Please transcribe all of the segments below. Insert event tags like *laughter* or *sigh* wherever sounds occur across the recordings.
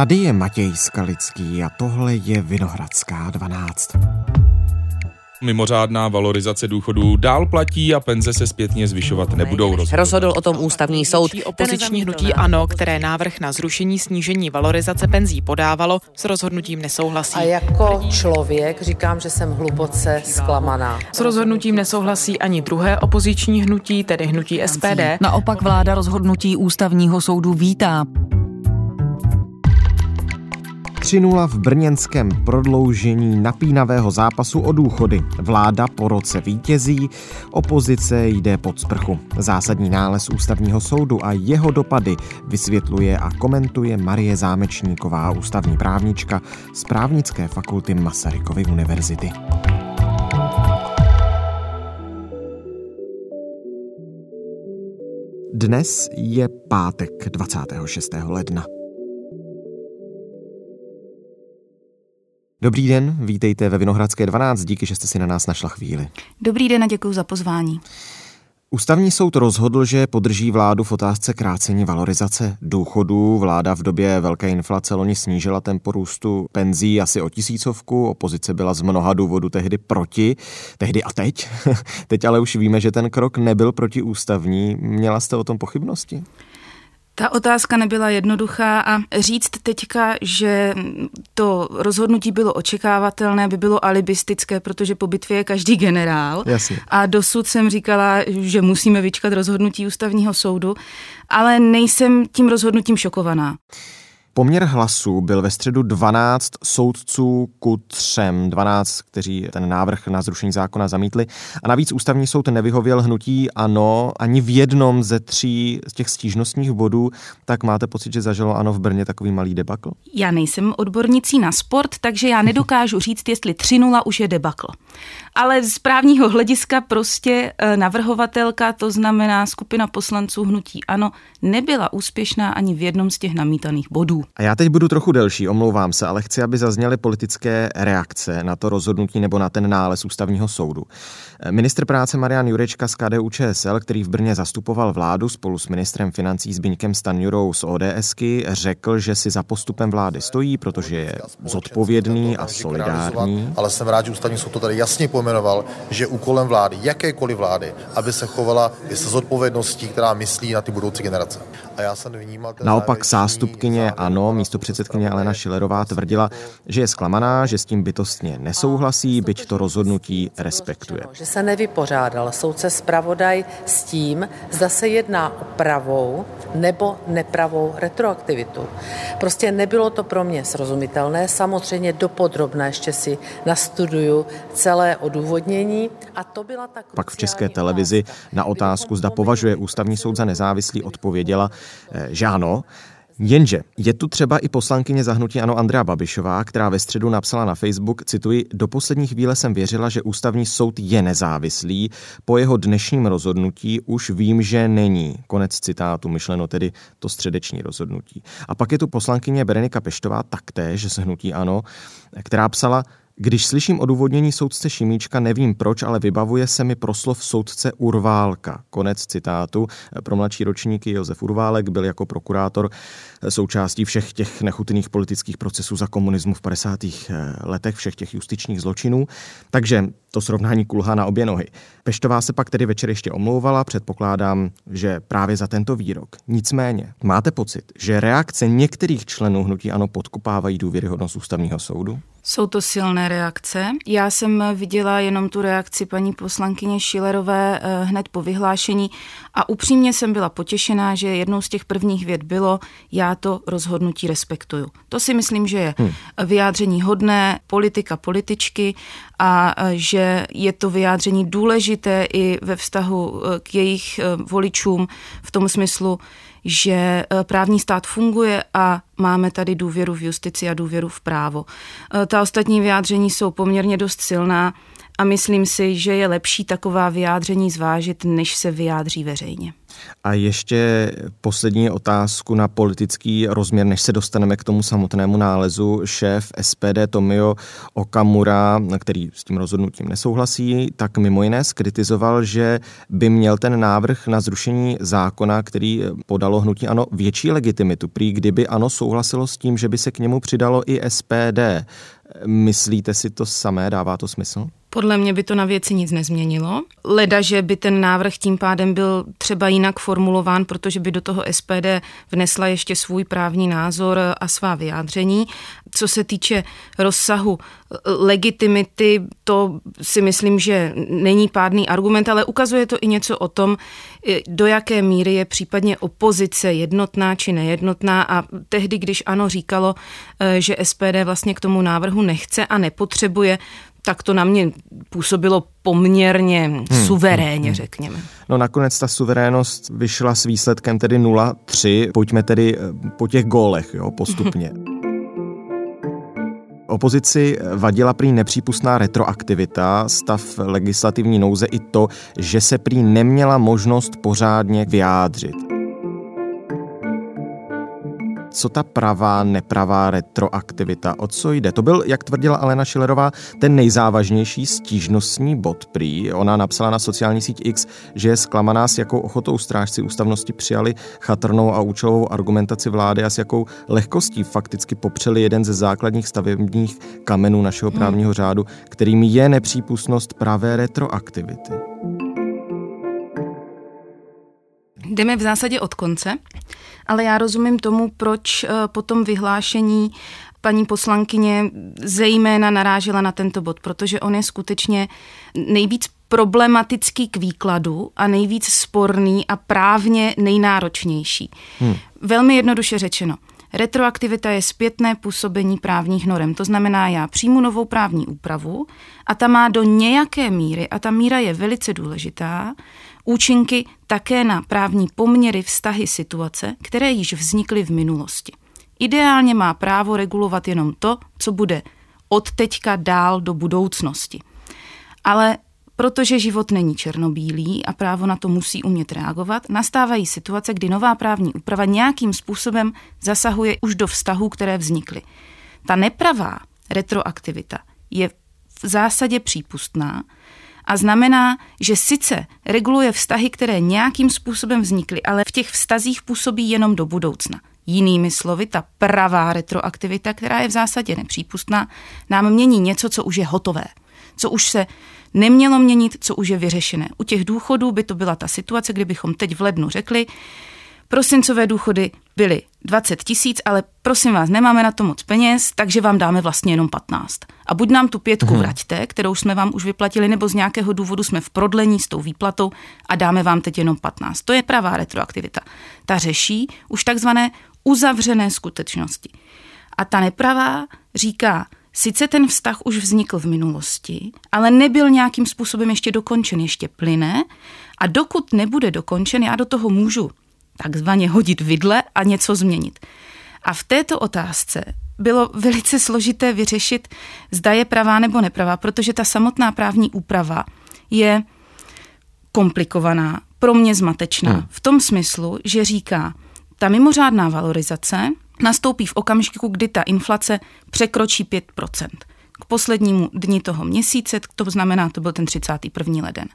Tady je Matěj Skalický a tohle je Vinohradská 12. Mimořádná valorizace důchodů dál platí a penze se zpětně zvyšovat nebudou. Rozhodl, rozhodl o tom ústavní soud. Opoziční hnutí ANO, které návrh na zrušení snížení valorizace penzí podávalo, s rozhodnutím nesouhlasí. A jako člověk říkám, že jsem hluboce zklamaná. S rozhodnutím nesouhlasí ani druhé opoziční hnutí, tedy hnutí SPD. Naopak vláda rozhodnutí ústavního soudu vítá. 3-0 v brněnském prodloužení napínavého zápasu o důchody. Vláda po roce vítězí, opozice jde pod sprchu. Zásadní nález ústavního soudu a jeho dopady vysvětluje a komentuje Marie Zámečníková, ústavní právnička z právnické fakulty Masarykovy univerzity. Dnes je pátek 26. ledna. Dobrý den, vítejte ve Vinohradské 12, díky, že jste si na nás našla chvíli. Dobrý den a děkuji za pozvání. Ústavní soud rozhodl, že podrží vládu v otázce krácení valorizace důchodů. Vláda v době velké inflace loni snížila tempo růstu penzí asi o tisícovku. Opozice byla z mnoha důvodů tehdy proti. Tehdy a teď. *laughs* teď ale už víme, že ten krok nebyl protiústavní. Měla jste o tom pochybnosti? Ta otázka nebyla jednoduchá a říct teďka, že to rozhodnutí bylo očekávatelné, by bylo alibistické, protože po bitvě je každý generál. Jasně. A dosud jsem říkala, že musíme vyčkat rozhodnutí ústavního soudu, ale nejsem tím rozhodnutím šokovaná. Poměr hlasů byl ve středu 12 soudců ku třem, 12, kteří ten návrh na zrušení zákona zamítli. A navíc ústavní soud nevyhověl hnutí ano ani v jednom ze tří z těch stížnostních bodů. Tak máte pocit, že zažilo ano v Brně takový malý debakl? Já nejsem odbornicí na sport, takže já nedokážu říct, jestli 3-0 už je debakl. Ale z právního hlediska prostě eh, navrhovatelka, to znamená skupina poslanců hnutí ano, nebyla úspěšná ani v jednom z těch namítaných bodů. A já teď budu trochu delší, omlouvám se, ale chci, aby zazněly politické reakce na to rozhodnutí nebo na ten nález ústavního soudu. Ministr práce Marian Jurečka z KDU ČSL, který v Brně zastupoval vládu spolu s ministrem financí Zbyňkem Stanjurou z ODSky, řekl, že si za postupem vlády stojí, protože je zodpovědný a solidární. Ale jsem rád, že ústavní soud to tady jasně pojmenoval, že úkolem vlády, jakékoliv vlády, aby se chovala se zodpovědností, která myslí na ty budoucí generace. A já jsem vnímal Naopak zástupkyně ANO, místo předsedkyně Alena Šilerová tvrdila, že je zklamaná, že s tím bytostně nesouhlasí, byť to rozhodnutí respektuje. Že se nevypořádal soudce zpravodaj s tím, zda se jedná o pravou nebo nepravou retroaktivitu. Prostě nebylo to pro mě srozumitelné. Samozřejmě dopodrobna ještě si nastuduju celé odůvodnění. A to byla ta Pak v české televizi na otázku, zda považuje ústavní soud za nezávislý, odpověděla, eh, že ano. Jenže je tu třeba i poslankyně zahnutí Ano Andrea Babišová, která ve středu napsala na Facebook, cituji, do poslední chvíle jsem věřila, že ústavní soud je nezávislý, po jeho dnešním rozhodnutí už vím, že není. Konec citátu, myšleno tedy to středeční rozhodnutí. A pak je tu poslankyně Berenika Peštová, taktéž z hnutí Ano, která psala, když slyším odůvodnění soudce Šimíčka, nevím proč, ale vybavuje se mi proslov soudce Urválka. Konec citátu. Pro mladší ročníky Josef Urválek byl jako prokurátor součástí všech těch nechutných politických procesů za komunismu v 50. letech, všech těch justičních zločinů. Takže to srovnání kulhá na obě nohy. Peštová se pak tedy večer ještě omlouvala, předpokládám, že právě za tento výrok. Nicméně, máte pocit, že reakce některých členů hnutí ano podkopávají důvěryhodnost ústavního soudu? Jsou to silné reakce. Já jsem viděla jenom tu reakci paní poslankyně Šilerové eh, hned po vyhlášení a upřímně jsem byla potěšená, že jednou z těch prvních věd bylo, já to rozhodnutí respektuju. To si myslím, že je hmm. vyjádření hodné politika političky a eh, že je to vyjádření důležité i ve vztahu eh, k jejich voličům v tom smyslu, že eh, právní stát funguje a máme tady důvěru v justici a důvěru v právo. Eh, ta ostatní vyjádření jsou poměrně dost silná a myslím si, že je lepší taková vyjádření zvážit, než se vyjádří veřejně. A ještě poslední otázku na politický rozměr, než se dostaneme k tomu samotnému nálezu. Šéf SPD Tomio Okamura, který s tím rozhodnutím nesouhlasí, tak mimo jiné skritizoval, že by měl ten návrh na zrušení zákona, který podalo hnutí ANO, větší legitimitu. Prý kdyby ANO souhlasilo s tím, že by se k němu přidalo i SPD. Myslíte si to samé? Dává to smysl? Podle mě by to na věci nic nezměnilo. Leda, že by ten návrh tím pádem byl třeba jinak formulován, protože by do toho SPD vnesla ještě svůj právní názor a svá vyjádření. Co se týče rozsahu legitimity, to si myslím, že není pádný argument, ale ukazuje to i něco o tom, do jaké míry je případně opozice jednotná či nejednotná a tehdy, když ano říkalo, eh, že SPD vlastně k tomu návrhu nechce a nepotřebuje, tak to na mě působilo poměrně hmm, suverénně, hmm, řekněme. No nakonec ta suverénost vyšla s výsledkem tedy 0-3. Pojďme tedy eh, po těch gólech, jo, postupně. Opozici vadila prý nepřípustná retroaktivita, stav legislativní nouze i to, že se prý neměla možnost pořádně vyjádřit co ta pravá, nepravá retroaktivita, o co jde. To byl, jak tvrdila Alena Šilerová, ten nejzávažnější stížnostní bod prý. Ona napsala na sociální síť X, že je zklamaná s jakou ochotou strážci ústavnosti přijali chatrnou a účelovou argumentaci vlády a s jakou lehkostí fakticky popřeli jeden ze základních stavebních kamenů našeho právního řádu, kterým je nepřípustnost pravé retroaktivity. Jdeme v zásadě od konce, ale já rozumím tomu, proč eh, po tom vyhlášení paní poslankyně zejména narážela na tento bod, protože on je skutečně nejvíc problematický k výkladu a nejvíc sporný a právně nejnáročnější. Hmm. Velmi jednoduše řečeno. Retroaktivita je zpětné působení právních norem. To znamená, já přijmu novou právní úpravu a ta má do nějaké míry, a ta míra je velice důležitá, účinky také na právní poměry, vztahy, situace, které již vznikly v minulosti. Ideálně má právo regulovat jenom to, co bude od teďka dál do budoucnosti. Ale protože život není černobílý a právo na to musí umět reagovat, nastávají situace, kdy nová právní úprava nějakým způsobem zasahuje už do vztahů, které vznikly. Ta nepravá retroaktivita je v zásadě přípustná, a znamená, že sice reguluje vztahy, které nějakým způsobem vznikly, ale v těch vztazích působí jenom do budoucna. Jinými slovy, ta pravá retroaktivita, která je v zásadě nepřípustná, nám mění něco, co už je hotové, co už se nemělo měnit, co už je vyřešené. U těch důchodů by to byla ta situace, kdybychom teď v lednu řekli, Prosincové důchody byly 20 tisíc, ale prosím vás, nemáme na to moc peněz, takže vám dáme vlastně jenom 15. A buď nám tu pětku hmm. vraťte, kterou jsme vám už vyplatili, nebo z nějakého důvodu jsme v prodlení s tou výplatou a dáme vám teď jenom 15. To je pravá retroaktivita. Ta řeší už takzvané uzavřené skutečnosti. A ta nepravá říká, Sice ten vztah už vznikl v minulosti, ale nebyl nějakým způsobem ještě dokončen, ještě plyne a dokud nebude dokončen, já do toho můžu takzvaně hodit vidle a něco změnit. A v této otázce bylo velice složité vyřešit, zda je pravá nebo nepravá, protože ta samotná právní úprava je komplikovaná, pro mě zmatečná. Hmm. V tom smyslu, že říká, ta mimořádná valorizace nastoupí v okamžiku, kdy ta inflace překročí 5%. K poslednímu dni toho měsíce, to znamená, to byl ten 31. leden.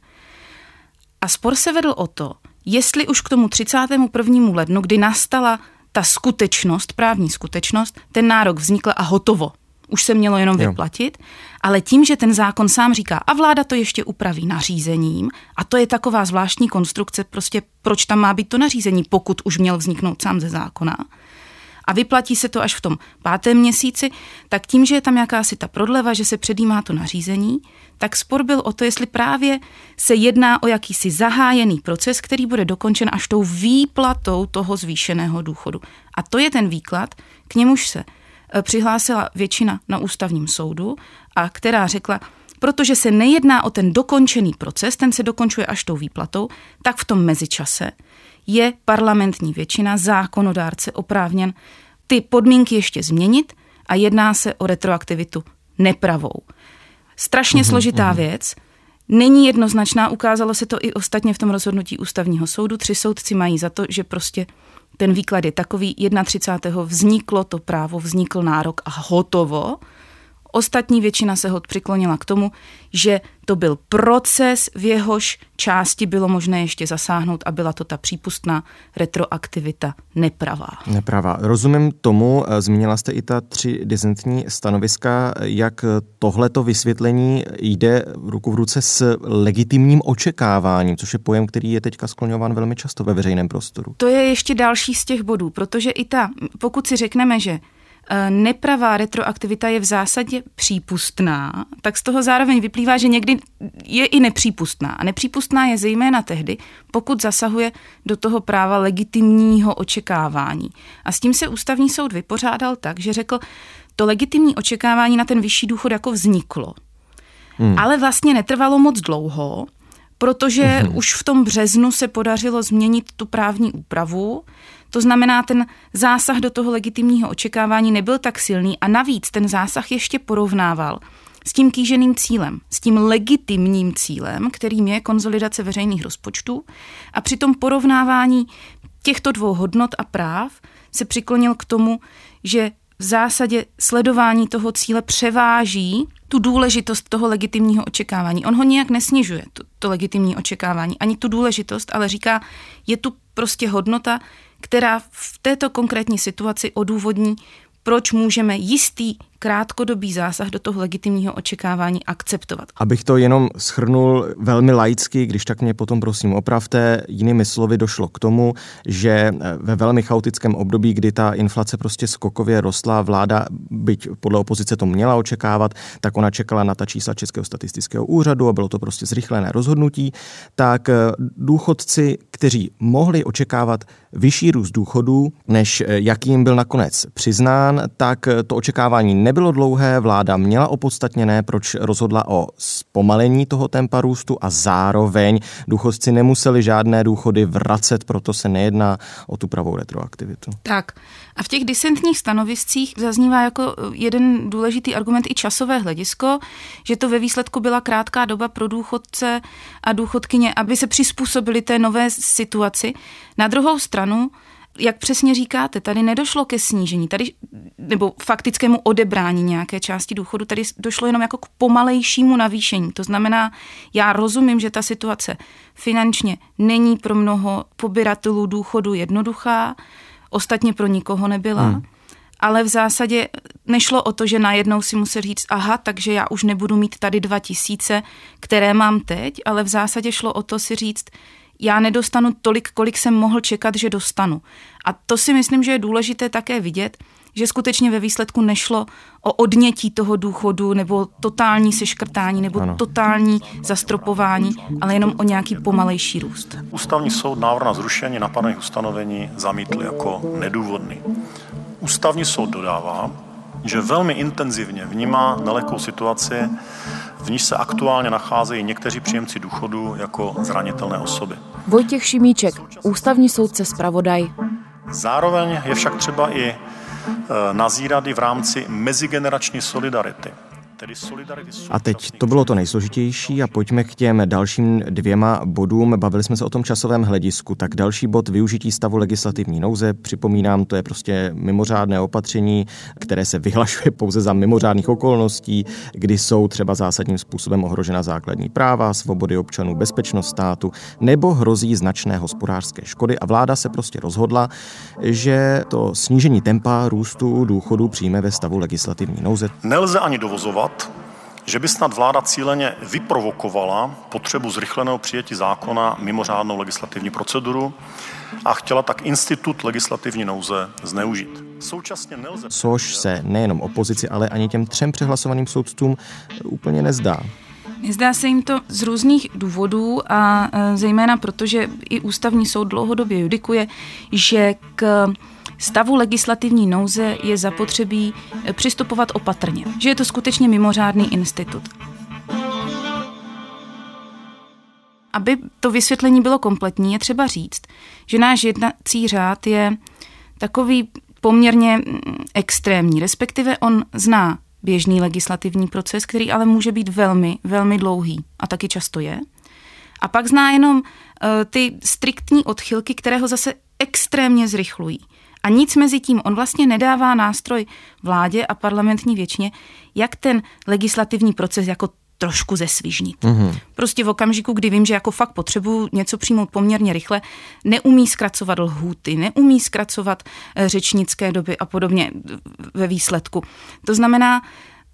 A spor se vedl o to, jestli už k tomu 31. lednu, kdy nastala ta skutečnost, právní skutečnost, ten nárok vznikl a hotovo. Už se mělo jenom jo. vyplatit, ale tím, že ten zákon sám říká, a vláda to ještě upraví nařízením, a to je taková zvláštní konstrukce, prostě proč tam má být to nařízení, pokud už měl vzniknout sám ze zákona, a vyplatí se to až v tom pátém měsíci, tak tím, že je tam jakási ta prodleva, že se předjímá to nařízení, tak spor byl o to, jestli právě se jedná o jakýsi zahájený proces, který bude dokončen až tou výplatou toho zvýšeného důchodu. A to je ten výklad, k němuž se e, přihlásila většina na ústavním soudu a která řekla, protože se nejedná o ten dokončený proces, ten se dokončuje až tou výplatou, tak v tom mezičase je parlamentní většina, zákonodárce oprávněn ty podmínky ještě změnit a jedná se o retroaktivitu nepravou. strašně mm-hmm, složitá mm-hmm. věc. Není jednoznačná, ukázalo se to i ostatně v tom rozhodnutí ústavního soudu. Tři soudci mají za to, že prostě ten výklad je takový, 31. vzniklo to právo, vznikl nárok a hotovo. Ostatní většina se hod přiklonila k tomu, že to byl proces, v jehož části bylo možné ještě zasáhnout a byla to ta přípustná retroaktivita nepravá. Nepravá. Rozumím tomu, eh, zmínila jste i ta tři dizentní stanoviska, jak tohleto vysvětlení jde ruku v ruce s legitimním očekáváním, což je pojem, který je teďka skloňován velmi často ve veřejném prostoru. To je ještě další z těch bodů, protože i ta, pokud si řekneme, že nepravá retroaktivita je v zásadě přípustná, tak z toho zároveň vyplývá, že někdy je i nepřípustná. A nepřípustná je zejména tehdy, pokud zasahuje do toho práva legitimního očekávání. A s tím se ústavní soud vypořádal tak, že řekl, to legitimní očekávání na ten vyšší důchod jako vzniklo. Hmm. Ale vlastně netrvalo moc dlouho, protože hmm. už v tom březnu se podařilo změnit tu právní úpravu, to znamená, ten zásah do toho legitimního očekávání nebyl tak silný a navíc ten zásah ještě porovnával s tím kýženým cílem, s tím legitimním cílem, kterým je konzolidace veřejných rozpočtů. A při tom porovnávání těchto dvou hodnot a práv se přiklonil k tomu, že v zásadě sledování toho cíle převáží tu důležitost toho legitimního očekávání. On ho nijak nesnižuje, to, to legitimní očekávání, ani tu důležitost, ale říká, je tu prostě hodnota, která v této konkrétní situaci odůvodní, proč můžeme jistý krátkodobý zásah do toho legitimního očekávání akceptovat. Abych to jenom schrnul velmi laicky, když tak mě potom prosím opravte, jinými slovy došlo k tomu, že eh, ve velmi chaotickém období, kdy ta inflace prostě skokově rostla, vláda, byť podle opozice to měla očekávat, tak ona čekala na ta čísla Českého statistického úřadu a bylo to prostě zrychlené rozhodnutí, tak eh, důchodci, kteří mohli očekávat vyšší růst důchodů, než eh, jaký jim byl nakonec přiznán, tak to očekávání nebylo dlouhé, vláda měla opodstatněné, proč rozhodla o zpomalení toho tempa růstu a zároveň důchodci nemuseli žádné důchody vracet, proto se nejedná o tu pravou retroaktivitu. Tak a v těch disentních stanoviscích zaznívá jako jeden důležitý argument i časové hledisko, že to ve výsledku byla krátká doba pro důchodce a důchodkyně, aby se přizpůsobili té nové situaci. Na druhou stranu jak přesně říkáte, tady nedošlo ke snížení, tady, nebo faktickému odebrání nějaké části důchodu, tady došlo jenom jako k pomalejšímu navýšení. To znamená, já rozumím, že ta situace finančně není pro mnoho pobiratelů důchodu jednoduchá, ostatně pro nikoho nebyla. Hmm. Ale v zásadě nešlo o to, že najednou si musí říct, aha, takže já už nebudu mít tady dva tisíce, které mám teď, ale v zásadě šlo o to si říct, já nedostanu tolik, kolik jsem mohl čekat, že dostanu. A to si myslím, že je důležité také vidět, že skutečně ve výsledku nešlo o odnětí toho důchodu nebo totální seškrtání nebo ano. totální zastropování, ale jenom o nějaký pomalejší růst. Ústavní soud návrh na zrušení napadených ustanovení zamítl jako nedůvodný. Ústavní soud dodává, že velmi intenzivně vnímá nelehkou situaci, v níž se aktuálně nacházejí někteří příjemci důchodu jako zranitelné osoby. Vojtěch Šimíček, ústavní soudce zpravodaj. Zároveň je však třeba i e, nazírat i v rámci mezigenerační solidarity. A teď to bylo to nejsložitější a pojďme k těm dalším dvěma bodům. Bavili jsme se o tom časovém hledisku, tak další bod využití stavu legislativní nouze. Připomínám, to je prostě mimořádné opatření, které se vyhlašuje pouze za mimořádných okolností, kdy jsou třeba zásadním způsobem ohrožena základní práva, svobody občanů, bezpečnost státu nebo hrozí značné hospodářské škody a vláda se prostě rozhodla, že to snížení tempa růstu důchodu přijme ve stavu legislativní nouze. Nelze ani dovozovat předpokládat, že by snad vláda cíleně vyprovokovala potřebu zrychleného přijetí zákona mimořádnou legislativní proceduru a chtěla tak institut legislativní nouze zneužít. Současně nelze... Což se nejenom opozici, ale ani těm třem přehlasovaným soudcům úplně nezdá. Zdá se jim to z různých důvodů a e, zejména proto, že i ústavní soud dlouhodobě judikuje, že k stavu legislativní nouze je zapotřebí eh, přistupovat opatrně, že je to skutečně mimořádný institut. Aby to vysvětlení bylo kompletní, je třeba říct, že náš jednací řád je takový poměrně mm, extrémní, respektive on zná běžný legislativní proces, který ale může být velmi, velmi dlouhý a taky často je. A pak zná jenom uh, ty striktní odchylky, které ho zase extrémně zrychlují. A nic mezi tím, on vlastně nedává nástroj vládě a parlamentní většině, jak ten legislativní proces jako trošku zesvižnit. Mm-hmm. Prostě v okamžiku, kdy vím, že jako fakt potřebuju něco přijmout poměrně rychle, neumí zkracovat lhůty, neumí zkracovat eh, řečnické doby a podobně ve výsledku. To znamená,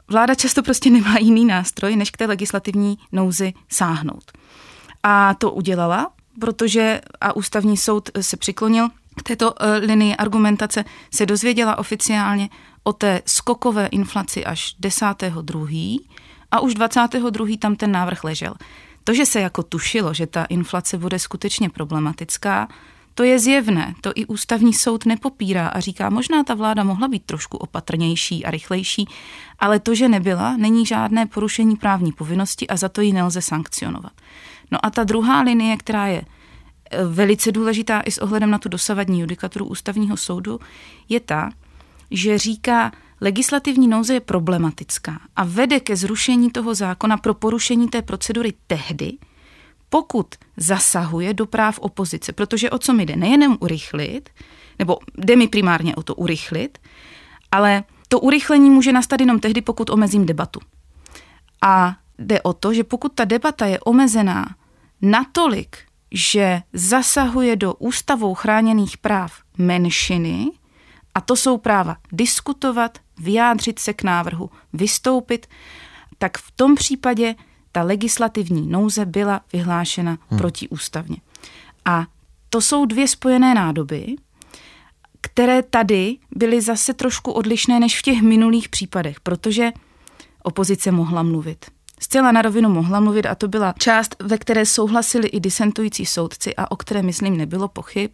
vláda často prostě nemá jiný nástroj, než k té legislativní nouzi sáhnout. A to udělala, protože a ústavní soud se přiklonil této uh, linii argumentace, se dozvěděla oficiálně o té skokové inflaci až 10.2. a už 22. tam ten návrh ležel. To, že se jako tušilo, že ta inflace bude skutečně problematická, to je zjevné, to i ústavní soud nepopírá a říká, možná ta vláda mohla být trošku opatrnější a rychlejší, ale to, že nebyla, není žádné porušení právní povinnosti a za to ji nelze sankcionovat. No a ta druhá linie, která je eh, velice důležitá i s ohledem na tu dosavadní judikaturu ústavního soudu, je ta, že říká, legislativní nouze je problematická a vede ke zrušení toho zákona pro porušení té procedury tehdy, pokud zasahuje do práv opozice, protože o co mi jde, nejenom urychlit, nebo jde mi primárně o to urychlit, ale to urychlení může nastat jenom tehdy, pokud omezím debatu. A jde o to, že pokud ta debata je omezená natolik, že zasahuje do ústavou chráněných práv menšiny, a to jsou práva diskutovat, vyjádřit se k návrhu, vystoupit, tak v tom případě ta legislativní nouze byla vyhlášena hmm. protiústavně. A to jsou dvě spojené nádoby, které tady byly zase trošku odlišné než v těch minulých případech, protože opozice mohla mluvit zcela na rovinu mohla mluvit a to byla část, ve které souhlasili i disentující soudci a o které, myslím, nebylo pochyb.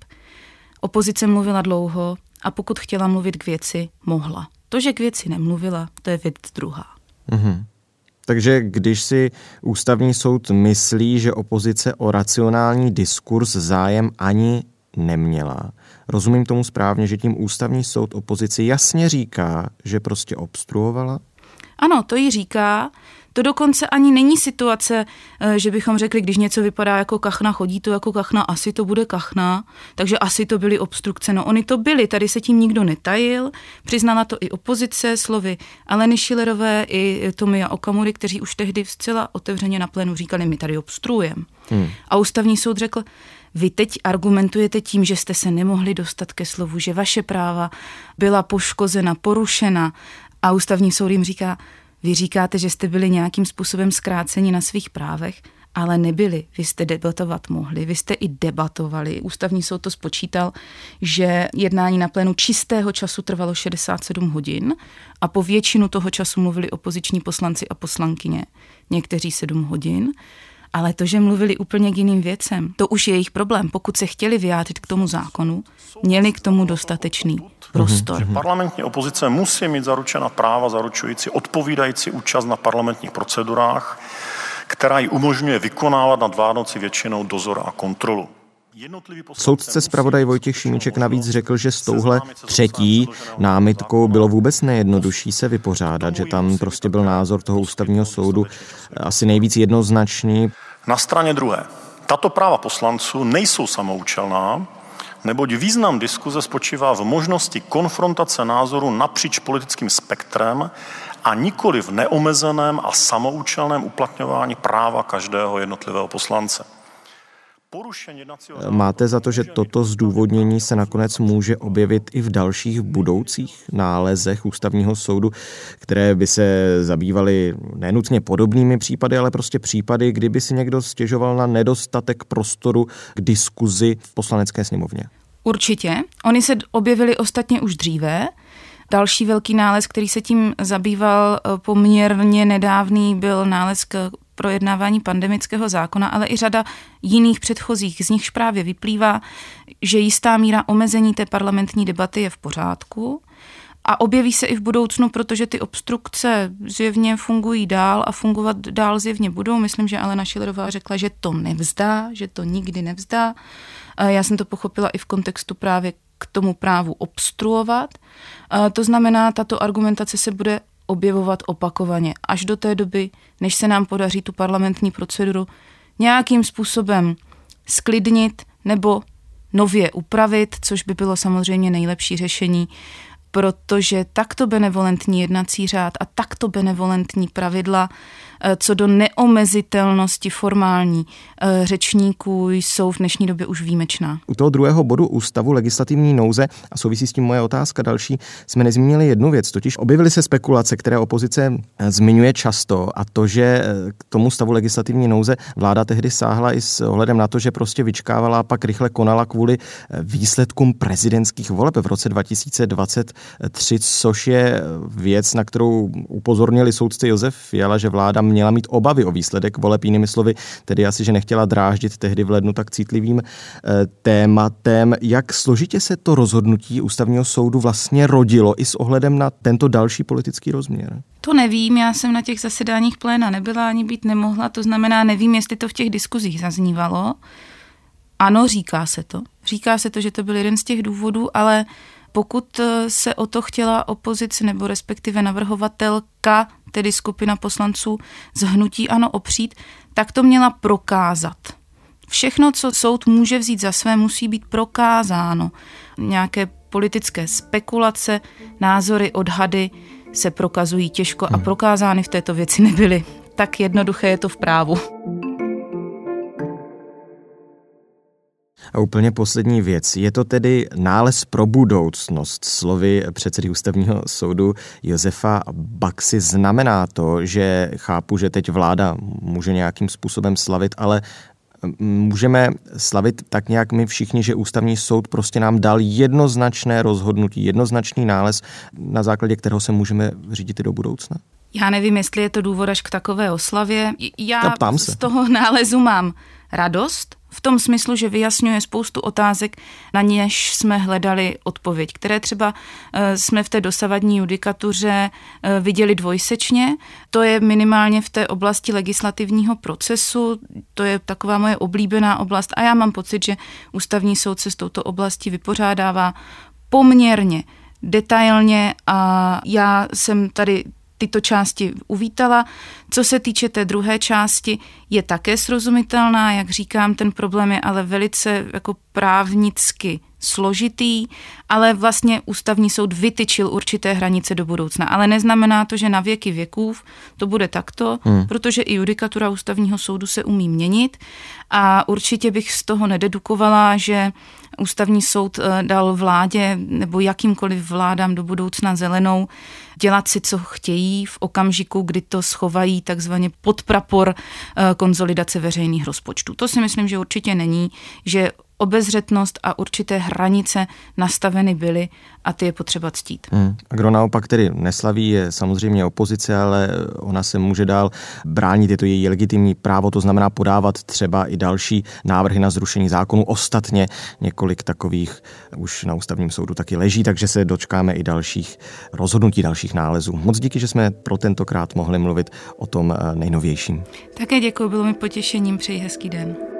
Opozice mluvila dlouho a pokud chtěla mluvit k věci, mohla. To, že k věci nemluvila, to je věc druhá. Mm-hmm. Takže když si ústavní soud myslí, že opozice o racionální diskurs zájem ani neměla, rozumím tomu správně, že tím ústavní soud opozici jasně říká, že prostě obstruovala? Ano, to jí říká. To dokonce ani není situace, eh, že bychom řekli, když něco vypadá jako kachna, chodí to jako kachna, asi to bude kachna, takže asi to byly obstrukce. No oni to byly, tady se tím nikdo netajil, přiznala to i opozice, slovy Aleny Šilerové i Tomia Okamury, kteří už tehdy zcela otevřeně na plénu říkali, my tady obstruujeme. Hmm. A ústavní soud řekl, vy teď argumentujete tím, že jste se nemohli dostat ke slovu, že vaše práva byla poškozena, porušena a ústavní soud jim říká, vy říkáte, že jste byli nějakým způsobem zkráceni na svých právech, ale nebyli. Vy jste debatovat mohli, vy jste i debatovali. Ústavní soud to spočítal, že jednání na plénu čistého času trvalo 67 hodin a po většinu toho času mluvili opoziční poslanci a poslankyně, někteří 7 hodin. Ale to, že mluvili úplně k jiným věcem, to už je jejich problém. Pokud se chtěli vyjádřit k tomu zákonu, měli k tomu dostatečný prostor. Že parlamentní opozice musí mít zaručena práva zaručující odpovídající účast na parlamentních procedurách, která ji umožňuje vykonávat nad vládnocí většinou dozor a kontrolu. Soudce zpravodaj Vojtěch Šimíček navíc řekl, že s touhle třetí námitkou bylo vůbec nejjednodušší se vypořádat, že tam prostě byl názor toho ústavního soudu asi nejvíc jednoznačný. Na straně druhé, tato práva poslanců nejsou samoučelná, neboť význam diskuze spočívá v možnosti konfrontace názoru napříč politickým spektrem a nikoli v neomezeném a samoučelném uplatňování práva každého jednotlivého poslance. Máte za to, že toto zdůvodnění se nakonec může objevit i v dalších budoucích nálezech ústavního soudu, které by se zabývaly nenutně podobnými případy, ale prostě případy, kdyby si někdo stěžoval na nedostatek prostoru k diskuzi v poslanecké sněmovně? Určitě. Oni se objevili ostatně už dříve. Další velký nález, který se tím zabýval eh, poměrně nedávný, byl nález k projednávání pandemického zákona, ale i řada jiných předchozích. Z nichž právě vyplývá, že jistá míra omezení té parlamentní debaty je v pořádku a objeví se i v budoucnu, protože ty obstrukce zjevně fungují dál a fungovat dál zjevně budou. Myslím, že Alena Šilerová řekla, že to nevzdá, že to nikdy nevzdá. Já jsem to pochopila i v kontextu právě k tomu právu obstruovat. To znamená, tato argumentace se bude objevovat opakovaně. Až do té doby, než se nám podaří tu parlamentní proceduru nějakým způsobem sklidnit nebo nově upravit, což by bylo samozřejmě nejlepší řešení protože takto benevolentní jednací řád a takto benevolentní pravidla co do neomezitelnosti formální eh, řečníků jsou v dnešní době už výjimečná. U toho druhého bodu ústavu legislativní nouze a souvisí s tím moje otázka další, jsme nezmínili jednu věc, totiž objevily se spekulace, které opozice eh, zmiňuje často a to, že k tomu stavu legislativní nouze vláda tehdy sáhla i s ohledem na to, že prostě vyčkávala a pak rychle konala kvůli výsledkům prezidentských voleb v roce 2020 3, což je věc, na kterou upozornili soudci Josef Fiala, že vláda měla mít obavy o výsledek voleb, jinými slovy, tedy asi, že nechtěla dráždit tehdy v lednu tak citlivým eh, tématem. Jak složitě se to rozhodnutí ústavního soudu vlastně rodilo i s ohledem na tento další politický rozměr? To nevím, já jsem na těch zasedáních pléna nebyla ani být nemohla, to znamená, nevím, jestli to v těch diskuzích zaznívalo. Ano, říká se to. Říká se to, že to byl jeden z těch důvodů, ale pokud eh, se o to chtěla opozice nebo respektive navrhovatelka, tedy skupina poslanců z hnutí ano opřít, tak to měla prokázat. Všechno, co soud může vzít za své, musí být prokázáno. Nějaké politické spekulace, názory, odhady se prokazují těžko a hmm. prokázány v této věci nebyly. Tak jednoduché je to v právu. A úplně poslední věc. Je to tedy nález pro budoucnost. Slovy předsedy ústavního soudu Josefa Baxy znamená to, že chápu, že teď vláda může nějakým způsobem slavit, ale můžeme slavit tak nějak my všichni, že ústavní soud prostě nám dal jednoznačné rozhodnutí, jednoznačný nález, na základě kterého se můžeme řídit i do budoucna? Já nevím, jestli je to důvod až k takové oslavě. Já z toho nálezu mám radost, v tom smyslu, že vyjasňuje spoustu otázek, na něž jsme hledali odpověď, které třeba eh, jsme v té dosavadní judikatuře eh, viděli dvojsečně. To je minimálně v té oblasti legislativního procesu, to je taková moje oblíbená oblast a já mám pocit, že ústavní soud se s touto oblastí vypořádává poměrně detailně a já jsem tady tyto části uvítala. Co se týče té druhé části, je také srozumitelná, jak říkám, ten problém je ale velice jako právnicky složitý, ale vlastně ústavní soud vytyčil určité hranice do budoucna. Ale neznamená to, že na věky věků to bude takto, hmm. protože i judikatura ústavního soudu se umí měnit a určitě bych z toho nededukovala, že ústavní soud eh, dal vládě nebo jakýmkoliv vládám do budoucna zelenou dělat si, co chtějí v okamžiku, kdy to schovají takzvaně pod prapor eh, konzolidace veřejných rozpočtů. To si myslím, že určitě není, že obezřetnost a určité hranice nastaveny byly a ty je potřeba ctít. Hmm. A kdo naopak tedy neslaví, je samozřejmě opozice, ale ona se může dál bránit, je to její legitimní právo, to znamená podávat třeba i další návrhy na zrušení zákonu. Ostatně několik takových už na ústavním soudu taky leží, takže se dočkáme i dalších rozhodnutí, dalších nálezů. Moc díky, že jsme pro tentokrát mohli mluvit o tom eh, nejnovějším. Také děkuji, bylo mi potěšením, přeji hezký den.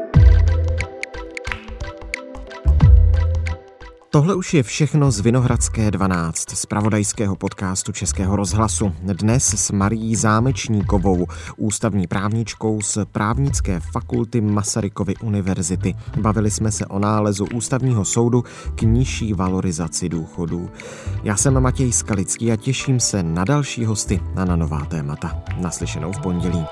Tohle už je všechno z Vinohradské 12, z pravodajského podcastu Českého rozhlasu. Dnes s Marí Zámečníkovou, ústavní právničkou z právnické fakulty Masarykovy univerzity. Bavili jsme se o nálezu ústavního soudu k nižší valorizaci důchodů. Já jsem Matěj Skalický a těším se na další hosty a na nová témata. Naslyšenou v pondělí.